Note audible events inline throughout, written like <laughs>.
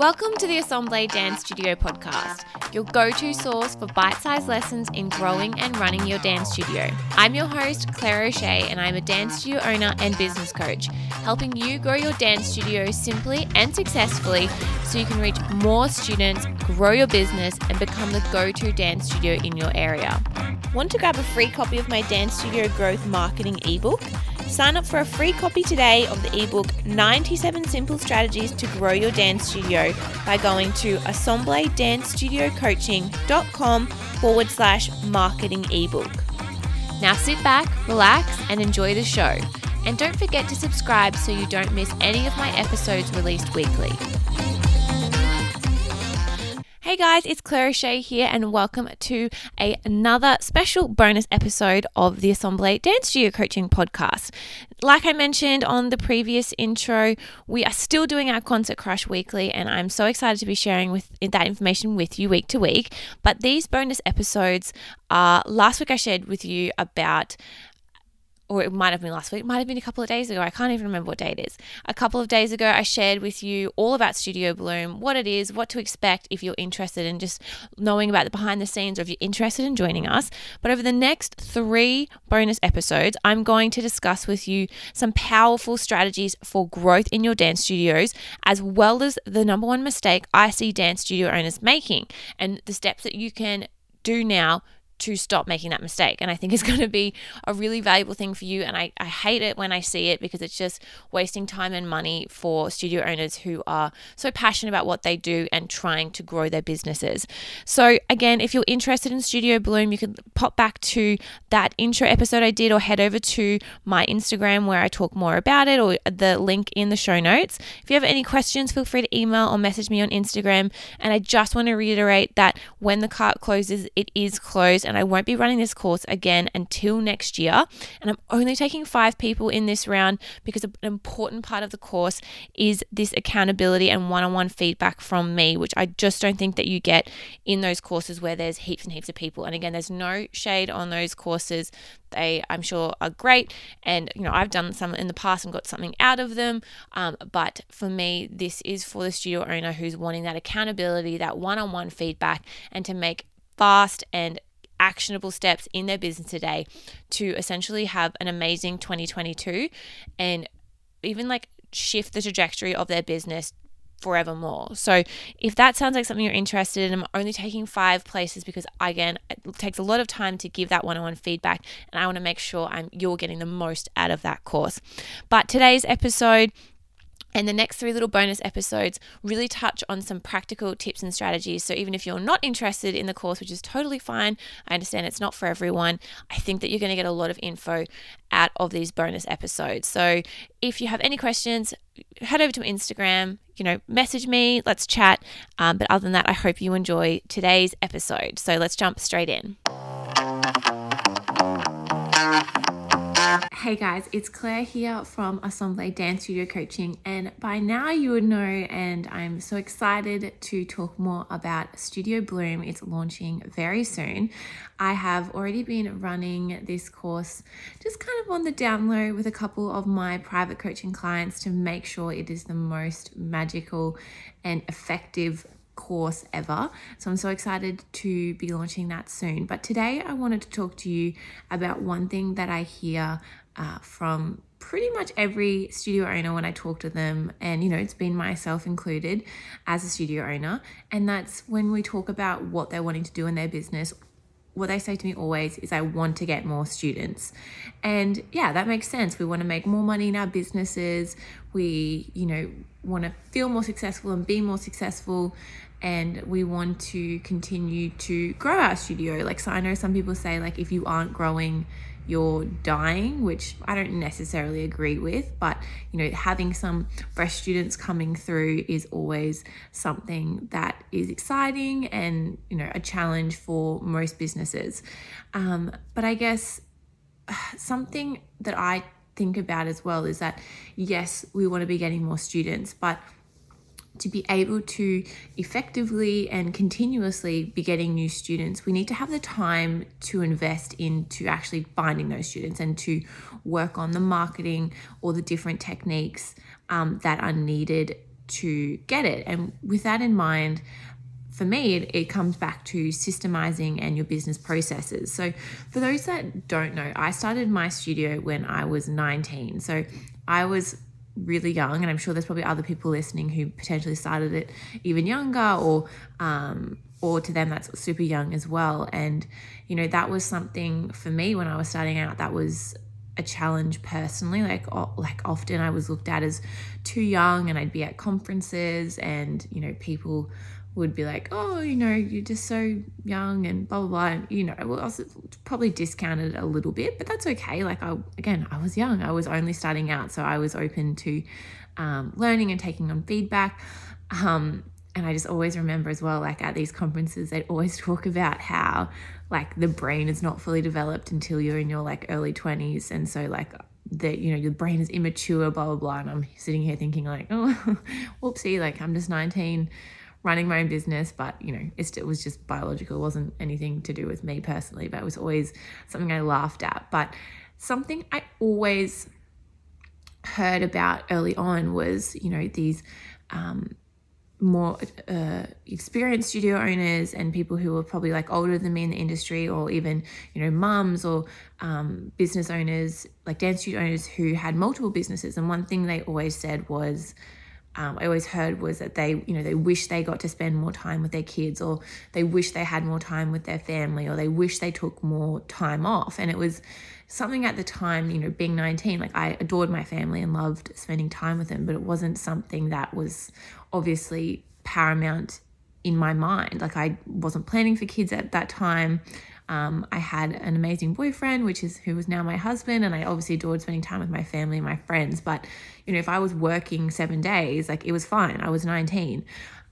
Welcome to the Assemble Dance Studio podcast, your go to source for bite sized lessons in growing and running your dance studio. I'm your host, Claire O'Shea, and I'm a dance studio owner and business coach, helping you grow your dance studio simply and successfully so you can reach more students, grow your business, and become the go to dance studio in your area. Want to grab a free copy of my Dance Studio Growth Marketing ebook? Sign up for a free copy today of the ebook 97 Simple Strategies to Grow Your Dance Studio by going to assembledancestudiocoaching.com forward slash marketing ebook. Now sit back, relax, and enjoy the show. And don't forget to subscribe so you don't miss any of my episodes released weekly. Hey guys, it's Claire O'Shea here, and welcome to a, another special bonus episode of the Assemble Dance Studio Coaching Podcast. Like I mentioned on the previous intro, we are still doing our Concert Crush weekly, and I'm so excited to be sharing with that information with you week to week. But these bonus episodes are last week I shared with you about or it might have been last week, might have been a couple of days ago. I can't even remember what day it is. A couple of days ago, I shared with you all about Studio Bloom, what it is, what to expect if you're interested in just knowing about the behind the scenes or if you're interested in joining us. But over the next three bonus episodes, I'm going to discuss with you some powerful strategies for growth in your dance studios, as well as the number one mistake I see dance studio owners making and the steps that you can do now to stop making that mistake. And I think it's <laughs> going to be a really valuable thing for you. And I, I hate it when I see it because it's just wasting time and money for studio owners who are so passionate about what they do and trying to grow their businesses. So, again, if you're interested in Studio Bloom, you can pop back to that intro episode I did or head over to my Instagram where I talk more about it or the link in the show notes. If you have any questions, feel free to email or message me on Instagram. And I just want to reiterate that when the cart closes, it is closed and I won't be running this course again until next year. And I'm only taking five people in this round because an important part of the course is this accountability and one on one feedback from me, which I just don't think that you get in those courses where there's heaps and heaps of people. And again, there's no shade on those courses. They, I'm sure, are great. And, you know, I've done some in the past and got something out of them. Um, but for me, this is for the studio owner who's wanting that accountability, that one on one feedback, and to make fast and actionable steps in their business today to essentially have an amazing 2022 and even like shift the trajectory of their business forevermore. So if that sounds like something you're interested in, I'm only taking five places because again, it takes a lot of time to give that one-on-one feedback and I want to make sure I'm you're getting the most out of that course. But today's episode and the next three little bonus episodes really touch on some practical tips and strategies. So, even if you're not interested in the course, which is totally fine, I understand it's not for everyone, I think that you're going to get a lot of info out of these bonus episodes. So, if you have any questions, head over to Instagram, you know, message me, let's chat. Um, but other than that, I hope you enjoy today's episode. So, let's jump straight in. Hey guys, it's Claire here from Assemble Dance Studio Coaching, and by now you would know, and I'm so excited to talk more about Studio Bloom. It's launching very soon. I have already been running this course just kind of on the down low with a couple of my private coaching clients to make sure it is the most magical and effective course ever. So I'm so excited to be launching that soon. But today I wanted to talk to you about one thing that I hear uh, from pretty much every studio owner when I talk to them, and you know, it's been myself included as a studio owner, and that's when we talk about what they're wanting to do in their business. What they say to me always is, I want to get more students. And yeah, that makes sense. We want to make more money in our businesses. We, you know, want to feel more successful and be more successful and we want to continue to grow our studio. Like, so I know some people say, like, if you aren't growing, you're dying, which I don't necessarily agree with. But, you know, having some fresh students coming through is always something that is exciting and, you know, a challenge for most businesses. Um, but I guess something that I think about as well is that, yes, we want to be getting more students, but to be able to effectively and continuously be getting new students, we need to have the time to invest into actually finding those students and to work on the marketing or the different techniques um, that are needed to get it. And with that in mind, for me, it, it, comes back to systemizing and your business processes. So, for those that don't know, I started my studio when I was 19. So, I was really young, and I'm sure there's probably other people listening who potentially started it even younger, or um, or to them that's super young as well. And you know, that was something for me when I was starting out. That was a challenge personally. Like like often I was looked at as too young, and I'd be at conferences, and you know, people would be like, oh, you know, you're just so young and blah, blah, blah. And, you know, well, I was probably discounted a little bit, but that's okay. Like, I, again, I was young, I was only starting out. So I was open to um, learning and taking on feedback. Um, and I just always remember as well, like at these conferences, they'd always <laughs> talk about how, like, the brain is not fully developed until you're in your like early 20s. And so, like, that you know your brain is immature blah blah blah and i'm sitting here thinking like <laughs> oh whoopsie like i'm just 19 running my own business, but you know, it was just biological. It wasn't anything to do with me personally, but it was always something I laughed at. But something I always heard about early on was, you know, these um, more uh, experienced studio owners and people who were probably like older than me in the industry, or even, you know, mums or um, business owners, like dance studio owners who had multiple businesses. And one thing they always said was, um, I always heard was that they, you know, they wish they got to spend more time with their kids, or they wish they had more time with their family, or they wish they took more time off. And it was something at the time, you know, being 19, like I adored my family and loved spending time with them, but it wasn't something that was obviously paramount in my mind. Like I wasn't planning for kids at that time. Um, I had an amazing boyfriend, which is who was now my husband, and I obviously adored spending time with my family and my friends. But you know, if I was working seven days, like it was fine. I was 19.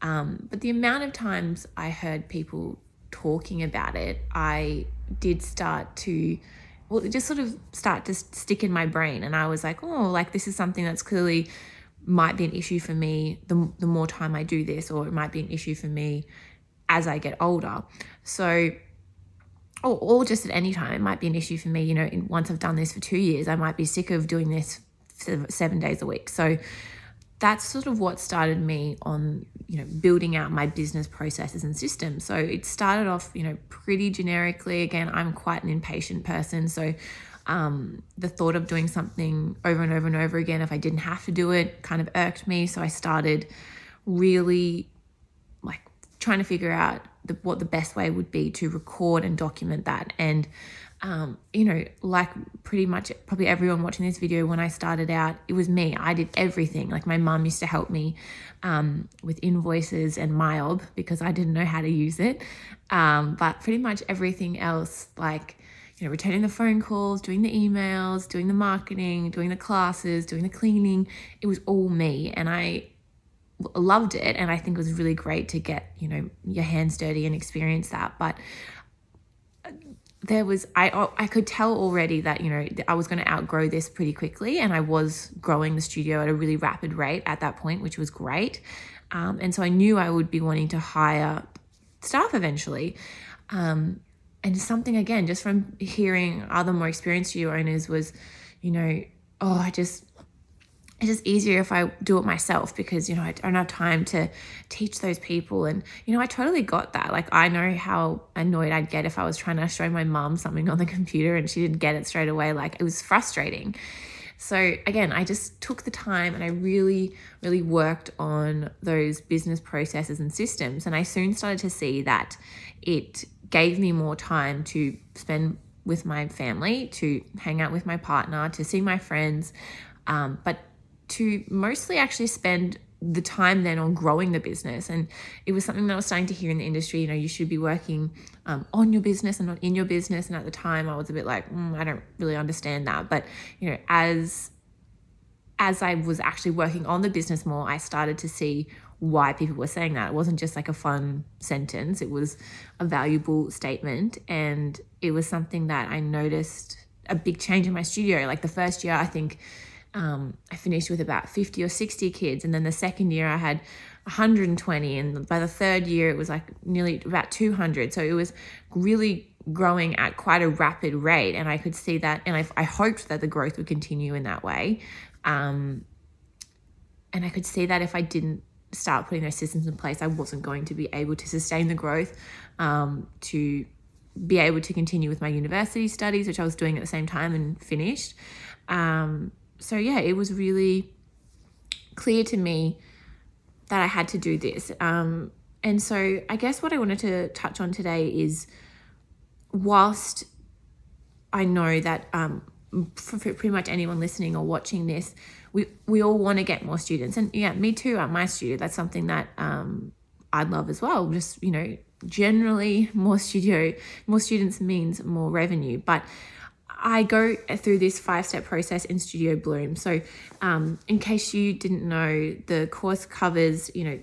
Um, but the amount of times I heard people talking about it, I did start to, well, it just sort of start to stick in my brain, and I was like, oh, like this is something that's clearly might be an issue for me the, the more time I do this, or it might be an issue for me as I get older. So or, or just at any time, it might be an issue for me. You know, in, once I've done this for two years, I might be sick of doing this seven days a week. So that's sort of what started me on, you know, building out my business processes and systems. So it started off, you know, pretty generically. Again, I'm quite an impatient person. So um, the thought of doing something over and over and over again, if I didn't have to do it, kind of irked me. So I started really like trying to figure out the, what the best way would be to record and document that. And, um, you know, like pretty much probably everyone watching this video, when I started out, it was me. I did everything. Like my mum used to help me um, with invoices and MYOB because I didn't know how to use it. Um, but pretty much everything else, like, you know, returning the phone calls, doing the emails, doing the marketing, doing the classes, doing the cleaning, it was all me. And I loved it and I think it was really great to get, you know, your hands dirty and experience that. But there was I I could tell already that, you know, I was going to outgrow this pretty quickly and I was growing the studio at a really rapid rate at that point, which was great. Um, and so I knew I would be wanting to hire staff eventually. Um, and something again, just from hearing other more experienced studio owners was, you know, oh, I just it's just easier if I do it myself because, you know, I don't have time to teach those people. And, you know, I totally got that. Like, I know how annoyed I'd get if I was trying to show my mom something on the computer and she didn't get it straight away. Like, it was frustrating. So, again, I just took the time and I really, really worked on those business processes and systems. And I soon started to see that it gave me more time to spend with my family, to hang out with my partner, to see my friends. Um, but to mostly actually spend the time then on growing the business. And it was something that I was starting to hear in the industry. You know, you should be working um, on your business and not in your business. And at the time, I was a bit like, mm, I don't really understand that. But you know, as as I was actually working on the business more, I started to see why people were saying that. It wasn't just like a fun sentence; it was a valuable statement, and it was something that I noticed a big change in my studio. Like the first year, I think um, I finished with about 50 or 60 kids. And then the second year I had 120. And by the third year, it was like nearly about 200. So it was really growing at quite a rapid rate. And I could see that. And I, I hoped that the growth would continue in that way. Um, and I could see that if I didn't start putting those systems in place, I wasn't going to be able to sustain the growth um, to be able to continue with my university studies, which I was doing at the same time and finished. Um, so, yeah, it was really clear to me that I had to do this. Um, and so, I guess what I wanted to touch on today is whilst I know that um, for, for pretty much anyone listening or watching this, we we all want to get more students, and yeah, me too. At my studio, that's something that um, I'd love as well. Just you know, generally <laughs> more studio, more students means more revenue, but. I go through this five step process in Studio Bloom. So, um, in case you didn't know, the course covers, you know,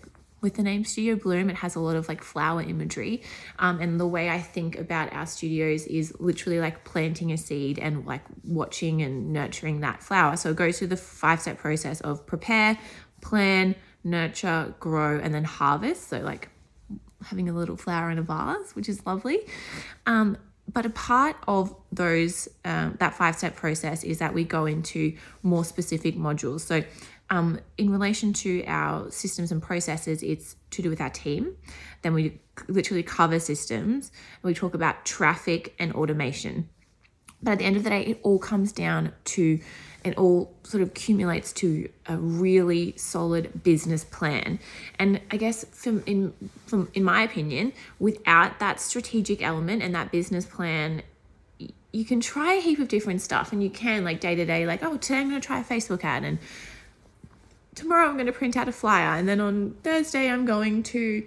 with the name Studio Bloom, it has a lot of like flower imagery. Um, and the way I think about our studios is literally like planting a seed and like watching and nurturing that flower. So it goes through the five step process of prepare, plan, nurture, grow, and then harvest. So, like having a little flower in a vase, which is lovely. Um, but a part of those um, that five step process is that we go into more specific modules. So um, in relation to our systems and processes, it's to do with our team. Then we literally cover systems. we talk about traffic and automation. But at the end of the day, it all comes down to, it all sort of accumulates to a really solid business plan. And I guess from in from in my opinion, without that strategic element and that business plan you can try a heap of different stuff and you can like day to day like oh today i'm going to try a facebook ad and tomorrow I'm going to print out a flyer, and then on Thursday I'm going to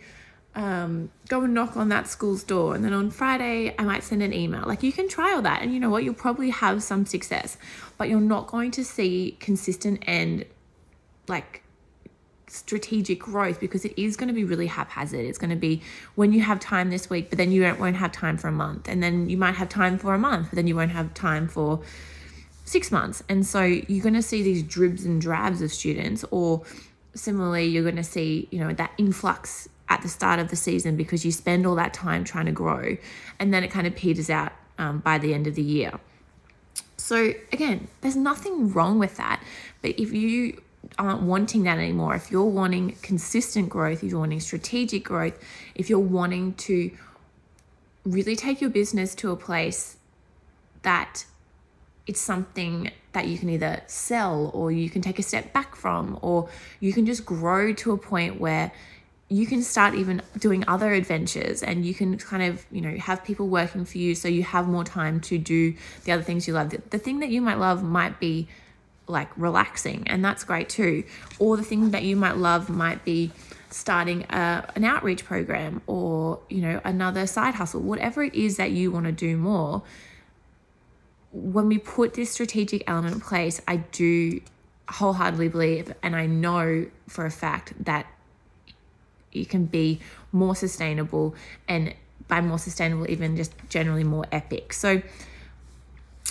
um, go and knock on that school's door, and then on Friday I might send an email. Like you can try all that, and you know what? You'll probably have some success, but you're not going to see consistent and like strategic growth because it is going to be really haphazard. It's going to be when you have time this week, but then you won't have time for a month, and then you might have time for a month, but then you won't have time for six months. And so you're going to see these dribs and drabs of students, or similarly, you're going to see, you know, that influx at the start of the season because you spend all that time trying to grow, and then it kind of peters out um, by the end of the year. So, again, there's nothing wrong with that. But if you aren't wanting that anymore, if you're wanting consistent growth, if you're wanting strategic growth, if you're wanting to really take your business to a place that it's something that you can either sell or you can take a step back from, or you can just grow to a point where you can start even doing other adventures and you can kind of, you know, have people working for you so you have more time to do the other things you love. The, the thing that you might love might be like relaxing, and that's great too. Or the thing that you might love might be starting a, an outreach program or, you know, another side hustle, whatever it is that you want to do more when we put this strategic element in place, I do wholeheartedly believe, and I know for a fact that it can be more sustainable, and by more sustainable, even just generally more epic. So,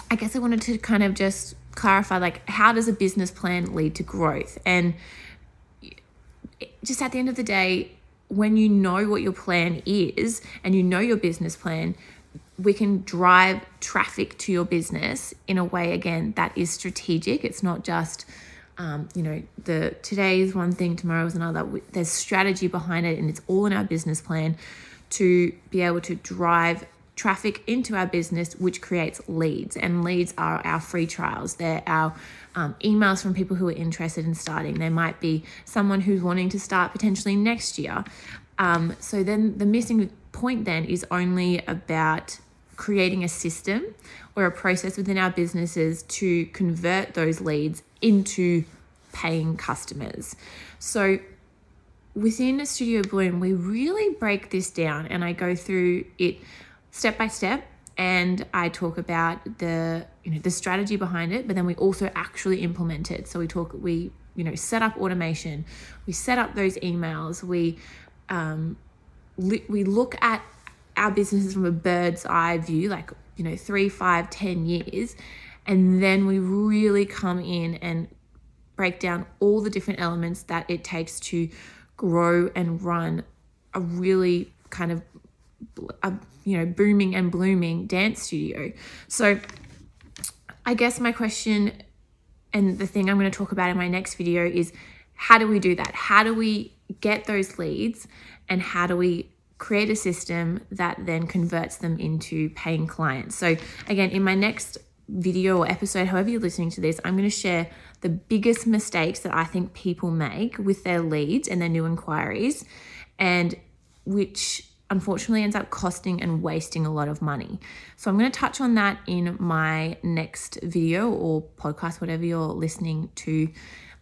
I guess I wanted to kind of just clarify like, how does a business plan lead to growth? And just at the end of the day, when you know what your plan is and you know your business plan, we can drive traffic to your business in a way again that is strategic. It's not just um, you know the today is one thing tomorrow is another. There's strategy behind it and it's all in our business plan to be able to drive traffic into our business which creates leads. And leads are our free trials. They're our um, emails from people who are interested in starting. There might be someone who's wanting to start potentially next year. Um, so then the missing point then is only about creating a system or a process within our businesses to convert those leads into paying customers. So within Studio Bloom, we really break this down and I go through it step by step and I talk about the you know the strategy behind it, but then we also actually implement it. So we talk we you know set up automation, we set up those emails, we um, we look at our businesses from a bird's eye view, like, you know, three, five, ten years. And then we really come in and break down all the different elements that it takes to grow and run a really kind of a, you know booming and blooming dance studio so i guess my question and the thing i'm going to talk about in my next video is how do we do that how do we get those leads and how do we create a system that then converts them into paying clients. So, again, in my next video or episode, however you're listening to this, I'm going to share the biggest mistakes that I think people make with their leads and their new inquiries, and which unfortunately ends up costing and wasting a lot of money. So, I'm going to touch on that in my next video or podcast, whatever you're listening to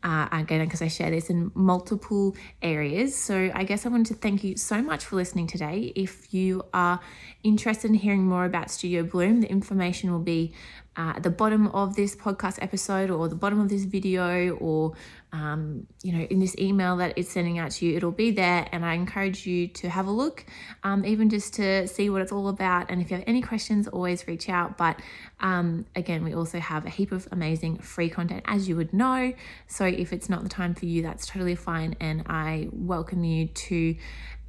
uh, again because I share this in multiple areas. So I guess I wanted to thank you so much for listening today. If you are interested in hearing more about Studio Bloom, the information will be at the bottom of this podcast episode or the bottom of this video or um, you know in this email that it's sending out to you it'll be there. And i encourage you to have a look um, even just to see what it's all about. And if you have any questions always reach out. But um, again we also have a heap of amazing free content as you would know. So if it's not the time for you that's totally fine. And i welcome you to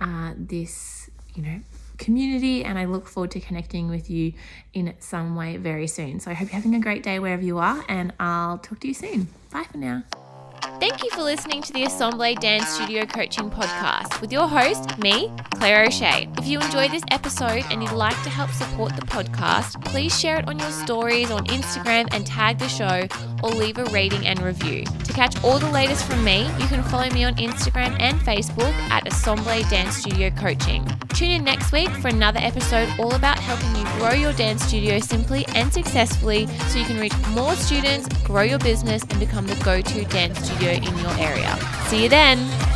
uh, this you know community and I look forward to connecting with you in some way very soon. So I hope you're having a great day wherever you are and I'll talk to you soon. Bye for now. Thank you for listening to the Assemble Dance Studio Coaching Podcast with your host, me, Claire O'Shea. If you enjoyed this episode and you'd like to help support the podcast, please share it on your stories on Instagram and tag the show or leave a rating and review. To catch all the latest from me, you can follow me on Instagram and Facebook at Assemble Dance Studio Coaching. Tune in next week for another episode all about helping you grow your dance studio simply and successfully so you can reach more students, grow your business, and become the go to dance studio in your area. See you then!